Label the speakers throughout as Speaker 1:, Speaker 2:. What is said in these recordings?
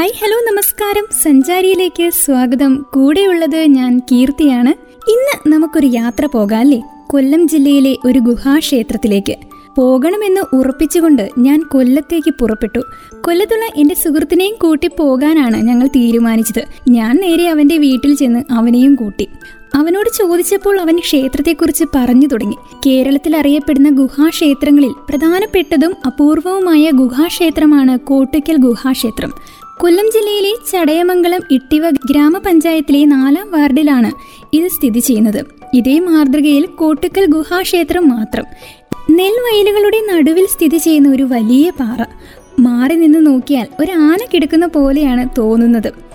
Speaker 1: Hi hello നമസ്കാരം. സഞ്ചാരിയിലേക്ക് സ്വാഗതം. കൂടെയുള്ളത് ഞാൻ കീർത്തിയാണ്. ഇന്ന് നമുക്കൊരു യാത്ര പോകാം അല്ലേ? കൊല്ലം ജില്ലയിലെ ഒരു ഗുഹാക്ഷേത്രത്തിലേക്ക്. പോകണമെന്ന് ഉറപ്പിച്ചുകൊണ്ട് ഞാൻ കൊല്ലത്തേക്ക് പുറപ്പെട്ടു. കൊല്ലത്തുള്ള എന്റെ സുഹൃത്തിനെയും കൂട്ടി പോകാനാണ് ഞങ്ങൾ തീരുമാനിച്ചത്. ഞാൻ നേരെ അവന്റെ വീട്ടിൽ ചെന്ന് അവനെയും കൂട്ടി. അവനോട് ചോദിച്ചപ്പോൾ അവൻ ക്ഷേത്രത്തെക്കുറിച്ച് പറഞ്ഞു തുടങ്ങി. കേരളത്തിൽ അറിയപ്പെടുന്ന ഗുഹാക്ഷേത്രങ്ങളിൽ പ്രധാനപ്പെട്ടതും അപൂർവവുമായ ഗുഹാക്ഷേത്രമാണ് കോട്ടയ്ക്കൽ ഗുഹാക്ഷേത്രം. കൊല്ലം ജില്ലയിലെ ചടയമംഗലം ഇട്ടിവ ഗ്രാമപഞ്ചായത്തിലെ നാലാം വാർഡിലാണ് ഇത് സ്ഥിതി ചെയ്യുന്നത്. ഇതേ മാതൃകയിൽ കോട്ടുക്കൽ ഗുഹാക്ഷേത്രം മാത്രം. നെൽവയലുകളുടെ നടുവിൽ സ്ഥിതി ചെയ്യുന്ന ഒരു വലിയ പാറ. മാറി നിന്ന് നോക്കിയാൽ ഒരു ആന കിടക്കുന്ന പോലെയാണ് തോന്നുന്നത്.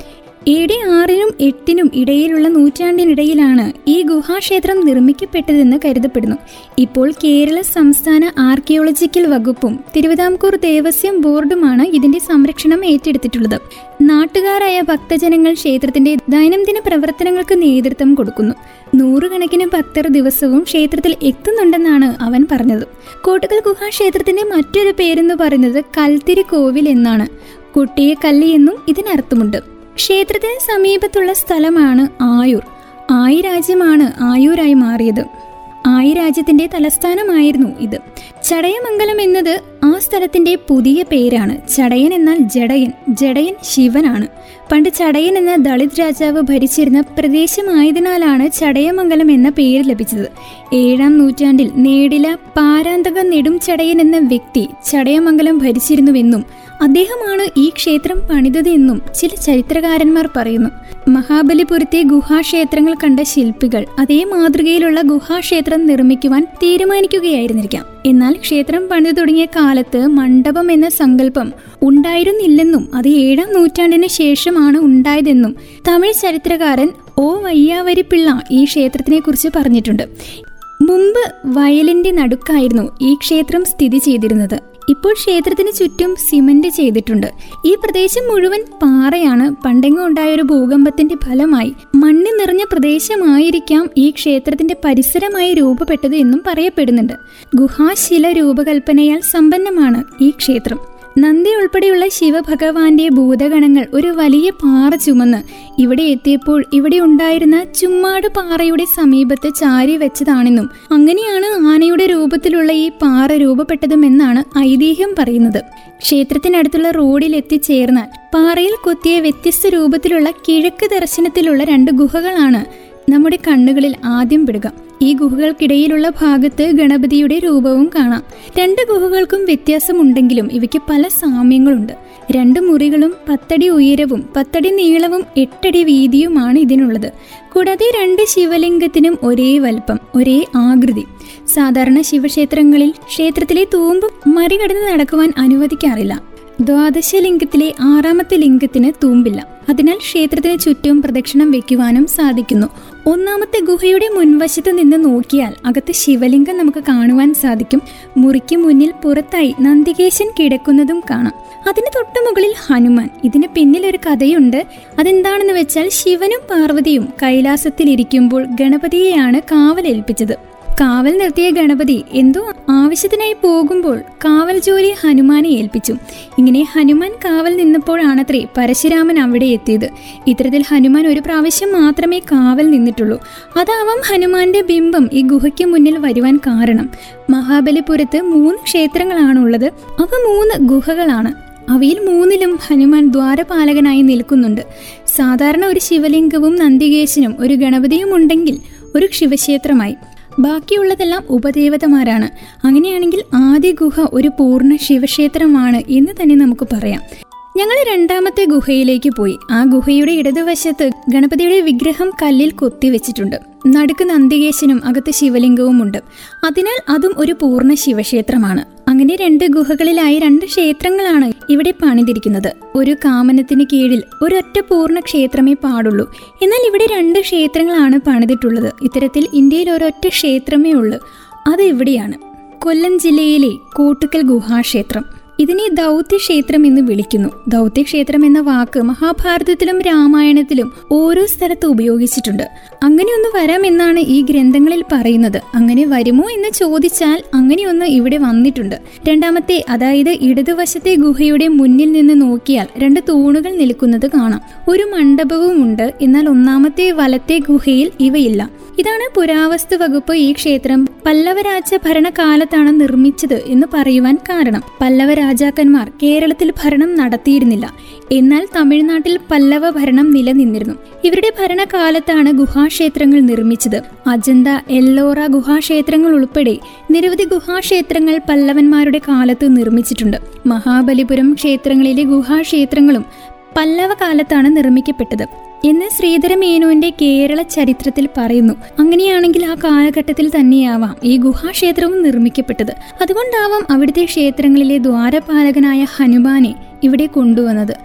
Speaker 1: എ ഡി ആറിനും എട്ടിനും ഇടയിലുള്ള നൂറ്റാണ്ടിനിടയിലാണ് ഈ ഗുഹാക്ഷേത്രം നിർമ്മിക്കപ്പെട്ടതെന്ന് കരുതപ്പെടുന്നു. ഇപ്പോൾ കേരള സംസ്ഥാന ആർക്കിയോളജിക്കൽ വകുപ്പും തിരുവിതാംകൂർ ദേവസ്വം ബോർഡുമാണ് ഇതിന്റെ സംരക്ഷണം ഏറ്റെടുത്തിട്ടുള്ളത്. നാട്ടുകാരായ ഭക്തജനങ്ങൾ ക്ഷേത്രത്തിന്റെ ദൈനംദിന പ്രവർത്തനങ്ങൾക്ക് നേതൃത്വം കൊടുക്കുന്നു. നൂറുകണക്കിന് ഭക്തർ ദിവസവും ക്ഷേത്രത്തിൽ എത്തുന്നുണ്ടെന്നാണ് അവൻ പറഞ്ഞത്. കോട്ടകൽ ഗുഹാക്ഷേത്രത്തിന്റെ മറ്റൊരു പേരെന്ന് പറയുന്നത് കൽത്തിരി കോവിൽ എന്നാണ്. കുട്ടിയെ കല്ലി എന്നും ഇതിനർത്ഥമുണ്ട്. ക്ഷേത്രത്തിന് സമീപത്തുള്ള സ്ഥലമാണ് ആയൂർ. ആയി രാജ്യമാണ് ആയൂരായി മാറിയത്. ആയി രാജ്യത്തിന്റെ തലസ്ഥാനമായിരുന്നു ഇത്. ചടയമംഗലം എന്നത് ആ സ്ഥലത്തിന്റെ പുതിയ പേരാണ് ചടയൻ എന്നാൽ ജടയൻ ജടയൻ ശിവനാണ്. പണ്ട് ചടയൻ എന്ന ദളിത് രാജാവ് ഭരിച്ചിരുന്ന പ്രദേശമായതിനാലാണ് ചടയമംഗലം എന്ന പേര് ലഭിച്ചത്. ഏഴാം നൂറ്റാണ്ടിൽ നേടില പാരാന്തക നെടും ചടയൻ എന്ന വ്യക്തി ചടയമംഗലം ഭരിച്ചിരുന്നുവെന്നും അദ്ദേഹമാണ് ഈ ക്ഷേത്രം പണിതത് എന്നും ചില ചരിത്രകാരന്മാർ പറയുന്നു. മഹാബലിപുരത്തെ ഗുഹാക്ഷേത്രങ്ങൾ കണ്ട ശില്പികൾ അതേ മാതൃകയിലുള്ള ഗുഹാക്ഷേത്രം നിർമ്മിക്കുവാൻ തീരുമാനിക്കുകയായിരുന്നിരിക്കാം. എന്നാൽ ക്ഷേത്രം പണിതു തുടങ്ങിയ കാലത്ത് മണ്ഡപം എന്ന സങ്കല്പം ഉണ്ടായിരുന്നില്ലെന്നും അത് ഏഴാം നൂറ്റാണ്ടിന് ശേഷമാണ് ഉണ്ടായതെന്നും തമിഴ് ചരിത്രകാരൻ ഒ വയ്യാവരിപ്പിള്ള ഈ ക്ഷേത്രത്തിനെ കുറിച്ച് പറഞ്ഞിട്ടുണ്ട്. മുമ്പ് വയലിന്റെ നടുക്കായിരുന്നു ഈ ക്ഷേത്രം സ്ഥിതി ചെയ്തിരുന്നത്. ഇപ്പോൾ ക്ഷേത്രത്തിന് ചുറ്റും സിമന്റ് ചെയ്തിട്ടുണ്ട്. ഈ പ്രദേശം മുഴുവൻ പാറയാണ്. പണ്ടെങ്ങും ഉണ്ടായ ഒരു ഭൂകമ്പത്തിന്റെ ഫലമായി മണ്ണ് നിറഞ്ഞ പ്രദേശമായിരിക്കാം ഈ ക്ഷേത്രത്തിന്റെ പരിസരമായി രൂപപ്പെട്ടത് എന്നും പറയപ്പെടുന്നുണ്ട്. ഗുഹാശില രൂപകൽപ്പനയാൽ സമ്പന്നമാണ് ഈ ക്ഷേത്രം. നന്ദി ഉൾപ്പെടെയുള്ള ശിവഭഗവാന്റെ ഭൂതഗണങ്ങൾ ഒരു വലിയ പാറ ചുമന്ന് ഇവിടെ എത്തിയപ്പോൾ ഇവിടെ ഉണ്ടായിരുന്ന ചുമ്മാട് പാറയുടെ സമീപത്ത് ചാരി വെച്ചതാണെന്നും അങ്ങനെയാണ് ആനയുടെ രൂപത്തിലുള്ള ഈ പാറ രൂപപ്പെട്ടതുമെന്നാണ് ഐതിഹ്യം പറയുന്നത്. ക്ഷേത്രത്തിനടുത്തുള്ള റോഡിൽ എത്തിച്ചേർന്നാൽ പാറയിൽ കൊത്തിയ വ്യത്യസ്ത രൂപത്തിലുള്ള കിഴക്ക് ദർശനത്തിലുള്ള രണ്ട് ഗുഹകളാണ് നമ്മുടെ കണ്ണുകളിൽ ആദ്യം പെടുക. ഈ ഗുഹകൾക്കിടയിലുള്ള ഭാഗത്ത് ഗണപതിയുടെ രൂപവും കാണാം. രണ്ട് ഗുഹകൾക്കും വ്യത്യാസമുണ്ടെങ്കിലും ഇവയ്ക്ക് പല സാമ്യങ്ങളുണ്ട്. രണ്ട് മുറികളും പത്തടി ഉയരവും പത്തടി നീളവും എട്ടടി വീതിയുമാണ് ഇതിനുള്ളത്. കൂടാതെ രണ്ട് ശിവലിംഗത്തിനും ഒരേ വലുപ്പം ഒരേ ആകൃതി. സാധാരണ ശിവക്ഷേത്രങ്ങളിൽ ക്ഷേത്രത്തിലെ തൂമ്പ് മറികടന്ന് നടക്കുവാൻ അനുവദിക്കാറില്ല. ദ്വാദശ ലിംഗത്തിലെ ആറാമത്തെ ലിംഗത്തിന് തൂമ്പില്ല. അതിനാൽ ക്ഷേത്രത്തിന് ചുറ്റും പ്രദക്ഷിണം വെക്കുവാനും സാധിക്കുന്നു. ഒന്നാമത്തെ ഗുഹയുടെ മുൻവശത്ത് നിന്ന് നോക്കിയാൽ അകത്ത് ശിവലിംഗം നമുക്ക് കാണുവാൻ സാധിക്കും. മുറിക്ക് മുന്നിൽ പുറത്തായി നന്ദികേശൻ കിടക്കുന്നതും കാണാം. അതിന് തൊട്ടു മുകളിൽ ഹനുമാൻ. ഇതിന് പിന്നിൽ ഒരു കഥയുണ്ട്. അതെന്താണെന്ന് വെച്ചാൽ ശിവനും പാർവതിയും കൈലാസത്തിലിരിക്കുമ്പോൾ ഗണപതിയെയാണ് കാവലേൽപ്പിച്ചത്. കാവൽ നിർത്തിയ ഗണപതി എന്തോ ആവശ്യത്തിനായി പോകുമ്പോൾ കാവൽ ജോലി ഹനുമാനെ ഏൽപ്പിച്ചു. ഇങ്ങനെ ഹനുമാൻ കാവൽ നിന്നപ്പോഴാണത്രേ പരശുരാമൻ അവിടെ എത്തിയത്. ഇത്തരത്തിൽ ഹനുമാൻ ഒരു പ്രാവശ്യം മാത്രമേ കാവൽ നിന്നിട്ടുള്ളൂ. അതാവാം ഹനുമാന്റെ ബിംബം ഈ ഗുഹയ്ക്ക് മുന്നിൽ വരുവാൻ കാരണം. മഹാബലിപുരത്ത് മൂന്ന് ക്ഷേത്രങ്ങളാണുള്ളത്. അവ മൂന്ന് ഗുഹകളാണ്. അവയിൽ മൂന്നിലും ഹനുമാൻ ദ്വാരപാലകനായി നിൽക്കുന്നുണ്ട്. സാധാരണ ഒരു ശിവലിംഗവും നന്ദികേശനും ഒരു ഗണപതിയും ഉണ്ടെങ്കിൽ ഒരു ശിവക്ഷേത്രമായി. ബാക്കിയുള്ളതെല്ലാം ഉപദേവതമാരാണ്. അങ്ങനെയാണെങ്കിൽ ആദ്യ ഗുഹ ഒരു പൂർണ ശിവക്ഷേത്രമാണ് എന്ന് തന്നെ നമുക്ക് പറയാം. ഞങ്ങൾ രണ്ടാമത്തെ ഗുഹയിലേക്ക് പോയി. ആ ഗുഹയുടെ ഇടതുവശത്ത് ഗണപതിയുടെ വിഗ്രഹം കല്ലിൽ കൊത്തിവെച്ചിട്ടുണ്ട് നടുക്ക് നന്ദികേശനും അകത്ത് ശിവലിംഗവും ഉണ്ട് അതിനാൽ അതും ഒരു പൂർണ ശിവക്ഷേത്രമാണ്. അങ്ങനെ രണ്ട് ഗുഹകളിലായി രണ്ട് ക്ഷേത്രങ്ങളാണ് ഇവിടെ പണിതിരിക്കുന്നത്. ഒരു കാമനത്തിന് കീഴിൽ ഒരൊറ്റ പൂർണ ക്ഷേത്രമേ പാടുള്ളൂ. എന്നാൽ ഇവിടെ രണ്ട് ക്ഷേത്രങ്ങളാണ് പണിതിട്ടുള്ളത്. ഇത്തരത്തിൽ ഇന്ത്യയിൽ ഒരൊറ്റ ക്ഷേത്രമേ ഉള്ളൂ. അത് ഇവിടെയാണ്. കൊല്ലം ജില്ലയിലെ കോട്ടുക്കൽ ഗുഹാക്ഷേത്രം. ഇതിനെ ദൗത്യക്ഷേത്രം എന്ന് വിളിക്കുന്നു. ദൗത്യക്ഷേത്രം എന്ന വാക്ക് മഹാഭാരതത്തിലും രാമായണത്തിലും ഓരോ സ്ഥലത്ത് ഉപയോഗിച്ചിട്ടുണ്ട്. അങ്ങനെയൊന്ന് വരാമെന്നാണ് ഈ ഗ്രന്ഥങ്ങളിൽ പറയുന്നത്. അങ്ങനെ വരുമോ എന്ന് ചോദിച്ചാൽ അങ്ങനെയൊന്ന് ഇവിടെ വന്നിട്ടുണ്ട്. രണ്ടാമത്തെ അതായത് ഇടതുവശത്തെ ഗുഹയുടെ മുന്നിൽ നിന്ന് നോക്കിയാൽ രണ്ട് തൂണുകൾ നിൽക്കുന്നത് കാണാം. ഒരു മണ്ഡപവും ഉണ്ട്. എന്നാൽ ഒന്നാമത്തെ വലത്തെ ഗുഹയിൽ ഇവയില്ല. ഇതാണ് പുരാവസ്തു വകുപ്പ് ഈ ക്ഷേത്രം. പല്ലവരാജ ഭരണകാലത്താണ് നിർമ്മിച്ചത് എന്ന് പറയുവാൻ കാരണം. പല്ലവ രാജാക്കന്മാർ കേരളത്തിൽ ഭരണം നടത്തിയിരുന്നില്ല. എന്നാൽ തമിഴ്നാട്ടിൽ പല്ലവ ഭരണം നിലനിന്നിരുന്നു. ഇവരുടെ ഭരണകാലത്താണ് ഗുഹാക്ഷേത്രങ്ങൾ നിർമ്മിച്ചത്. അജന്ത എല്ലോറ ഗുഹാക്ഷേത്രങ്ങൾ ഉൾപ്പെടെ നിരവധി ഗുഹാക്ഷേത്രങ്ങൾ പല്ലവന്മാരുടെ കാലത്ത് നിർമ്മിച്ചിട്ടുണ്ട്. മഹാബലിപുരം ക്ഷേത്രങ്ങളിലെ ഗുഹാക്ഷേത്രങ്ങളും പല്ലവ കാലത്താണ് നിർമ്മിക്കപ്പെട്ടത്. എന്ന് ശ്രീധര മേനോന്റെ കേരള ചരിത്രത്തിൽ പറയുന്നു. അങ്ങനെയാണെങ്കിൽ ആ കാലഘട്ടത്തിൽ തന്നെയാവാം ഈ ഗുഹാക്ഷേത്രവും നിർമ്മിക്കപ്പെട്ടത്. അതുകൊണ്ടാവാം അവിടുത്തെ ക്ഷേത്രങ്ങളിലെ ദ്വാരപാലകനായ ഹനുമാനെ ഇവിടെ കൊണ്ടുവന്നത്.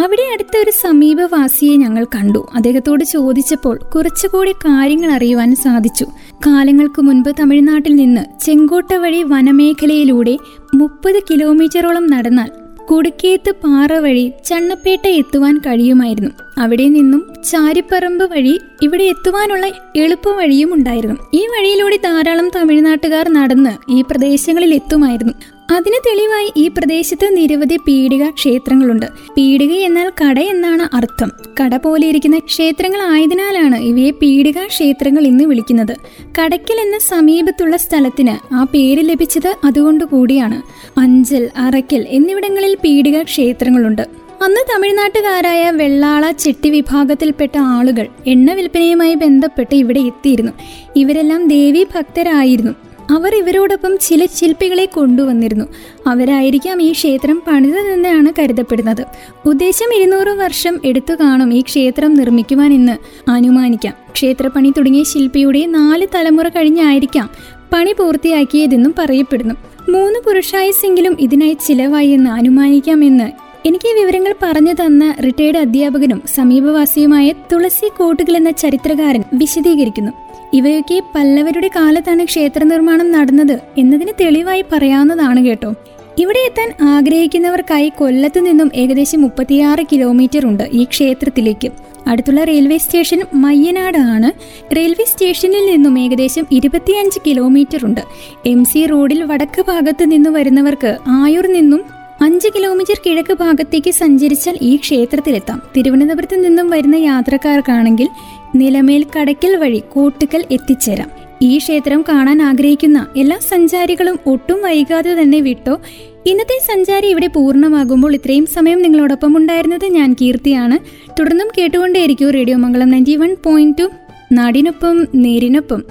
Speaker 1: അവിടെ അടുത്ത ഒരു സമീപവാസിയെ ഞങ്ങൾ കണ്ടു. അദ്ദേഹത്തോട് ചോദിച്ചപ്പോൾ കുറച്ചുകൂടി കാര്യങ്ങൾ അറിയുവാൻ സാധിച്ചു. കാലങ്ങൾക്ക് മുൻപ് തമിഴ്നാട്ടിൽ നിന്ന് ചെങ്കോട്ട വഴി വനമേഖലയിലൂടെ മുപ്പത് കിലോമീറ്ററോളം നടന്നാൽ കുടുക്കേത്ത് പാറ വഴി ചണ്ണപ്പേട്ട എത്തുവാൻ കഴിയുമായിരുന്നു. അവിടെ നിന്നും ചാരിപ്പറമ്പ് വഴി ഇവിടെ എത്തുവാനുള്ള എളുപ്പ വഴിയും ഉണ്ടായിരുന്നു. ഈ വഴിയിലൂടെ ധാരാളം തമിഴ്നാട്ടുകാർ നടന്ന് ഈ പ്രദേശങ്ങളിൽ എത്തുമായിരുന്നു. അതിന് തെളിവായി ഈ പ്രദേശത്ത് നിരവധി പീഡിക ക്ഷേത്രങ്ങളുണ്ട്. പീഡിക എന്നാൽ കട എന്നാണ് അർത്ഥം. കട പോലെ ഇരിക്കുന്ന ക്ഷേത്രങ്ങൾ ആയതിനാലാണ് ഇവയെ പീഡിക ക്ഷേത്രങ്ങൾ എന്ന് വിളിക്കുന്നത്. കടയ്ക്കൽ എന്ന സമീപത്തുള്ള സ്ഥലത്തിന് ആ പേര് ലഭിച്ചത് അതുകൊണ്ട് കൂടിയാണ്. അഞ്ചൽ അറയ്ക്കൽ എന്നിവിടങ്ങളിൽ പീഡിക ക്ഷേത്രങ്ങളുണ്ട്. അന്ന് തമിഴ്നാട്ടുകാരായ വെള്ളാള ചെട്ടി വിഭാഗത്തിൽപ്പെട്ട ആളുകൾ എണ്ണ വിൽപ്പനയുമായി ബന്ധപ്പെട്ട് ഇവിടെ എത്തിയിരുന്നു. ഇവരെല്ലാം ദേവി ഭക്തരായിരുന്നു അവർ ഇവരോടൊപ്പം ചില ശില്പികളെ കൊണ്ടുവന്നിരുന്നു. അവരായിരിക്കാം ഈ ക്ഷേത്രം പണിതതെന്നാണ് കരുതപ്പെടുന്നത്. ഉദ്ദേശം ഇരുന്നൂറ് വർഷം എടുത്തു കാണും ഈ ക്ഷേത്രം നിർമ്മിക്കുവാൻ എന്ന് അനുമാനിക്കാം. ക്ഷേത്രപ്പണി തുടങ്ങിയ ശില്പിയുടെ നാല് തലമുറ കഴിഞ്ഞായിരിക്കാം പണി പൂർത്തിയാക്കിയതെന്നും പറയപ്പെടുന്നു. മൂന്ന് പുരുഷായുസെങ്കിലും ഇതിനായി ചിലവായി എന്ന് അനുമാനിക്കാമെന്ന് എനിക്ക് ഈ വിവരങ്ങൾ പറഞ്ഞു തന്ന റിട്ടയർഡ് അധ്യാപകനും സമീപവാസിയുമായ തുളസി കോട്ടുകൾ എന്ന ചരിത്രകാരൻ വിശദീകരിക്കുന്നു. ഇവയൊക്കെ പല്ലവരുടെ കാലത്താണ് ക്ഷേത്ര നിർമ്മാണം നടന്നത് എന്നതിന് തെളിവായി പറയാവുന്നതാണ് കേട്ടോ. ഇവിടെ എത്താൻ ആഗ്രഹിക്കുന്നവർക്കായി കൊല്ലത്ത് നിന്നും ഏകദേശം മുപ്പത്തിയാറ് കിലോമീറ്റർ ഉണ്ട് ഈ ക്ഷേത്രത്തിലേക്ക്. അടുത്തുള്ള റെയിൽവേ സ്റ്റേഷൻ മയ്യനാട് ആണ് റെയിൽവേ സ്റ്റേഷനിൽ നിന്നും ഏകദേശം ഇരുപത്തിയഞ്ച് കിലോമീറ്റർ ഉണ്ട്. എം സി റോഡിൽ വടക്ക് ഭാഗത്ത് നിന്ന് വരുന്നവർക്ക് ആയൂർ നിന്നും അഞ്ച് കിലോമീറ്റർ കിഴക്ക് ഭാഗത്തേക്ക് സഞ്ചരിച്ചാൽ ഈ ക്ഷേത്രത്തിലെത്താം. തിരുവനന്തപുരത്ത് നിന്നും വരുന്ന യാത്രക്കാർക്കാണെങ്കിൽ നിലമേൽ കടയ്ക്കൽ വഴി കൂട്ടുകൾ എത്തിച്ചേരാം. ഈ ക്ഷേത്രം കാണാൻ ആഗ്രഹിക്കുന്ന എല്ലാ സഞ്ചാരികളും ഒട്ടും വൈകാതെ തന്നെ വിട്ടോ ഇന്നത്തെ സഞ്ചാരി ഇവിടെ പൂർണമാകുമ്പോൾ ഇത്രയും സമയം നിങ്ങളോടൊപ്പം ഉണ്ടായിരുന്നത് ഞാൻ കീർത്തിയാണ്. തുടർന്നും കേട്ടുകൊണ്ടേയിരിക്കും radio Mangalam ninety one point two. നാടിനൊപ്പം നേരിനൊപ്പം.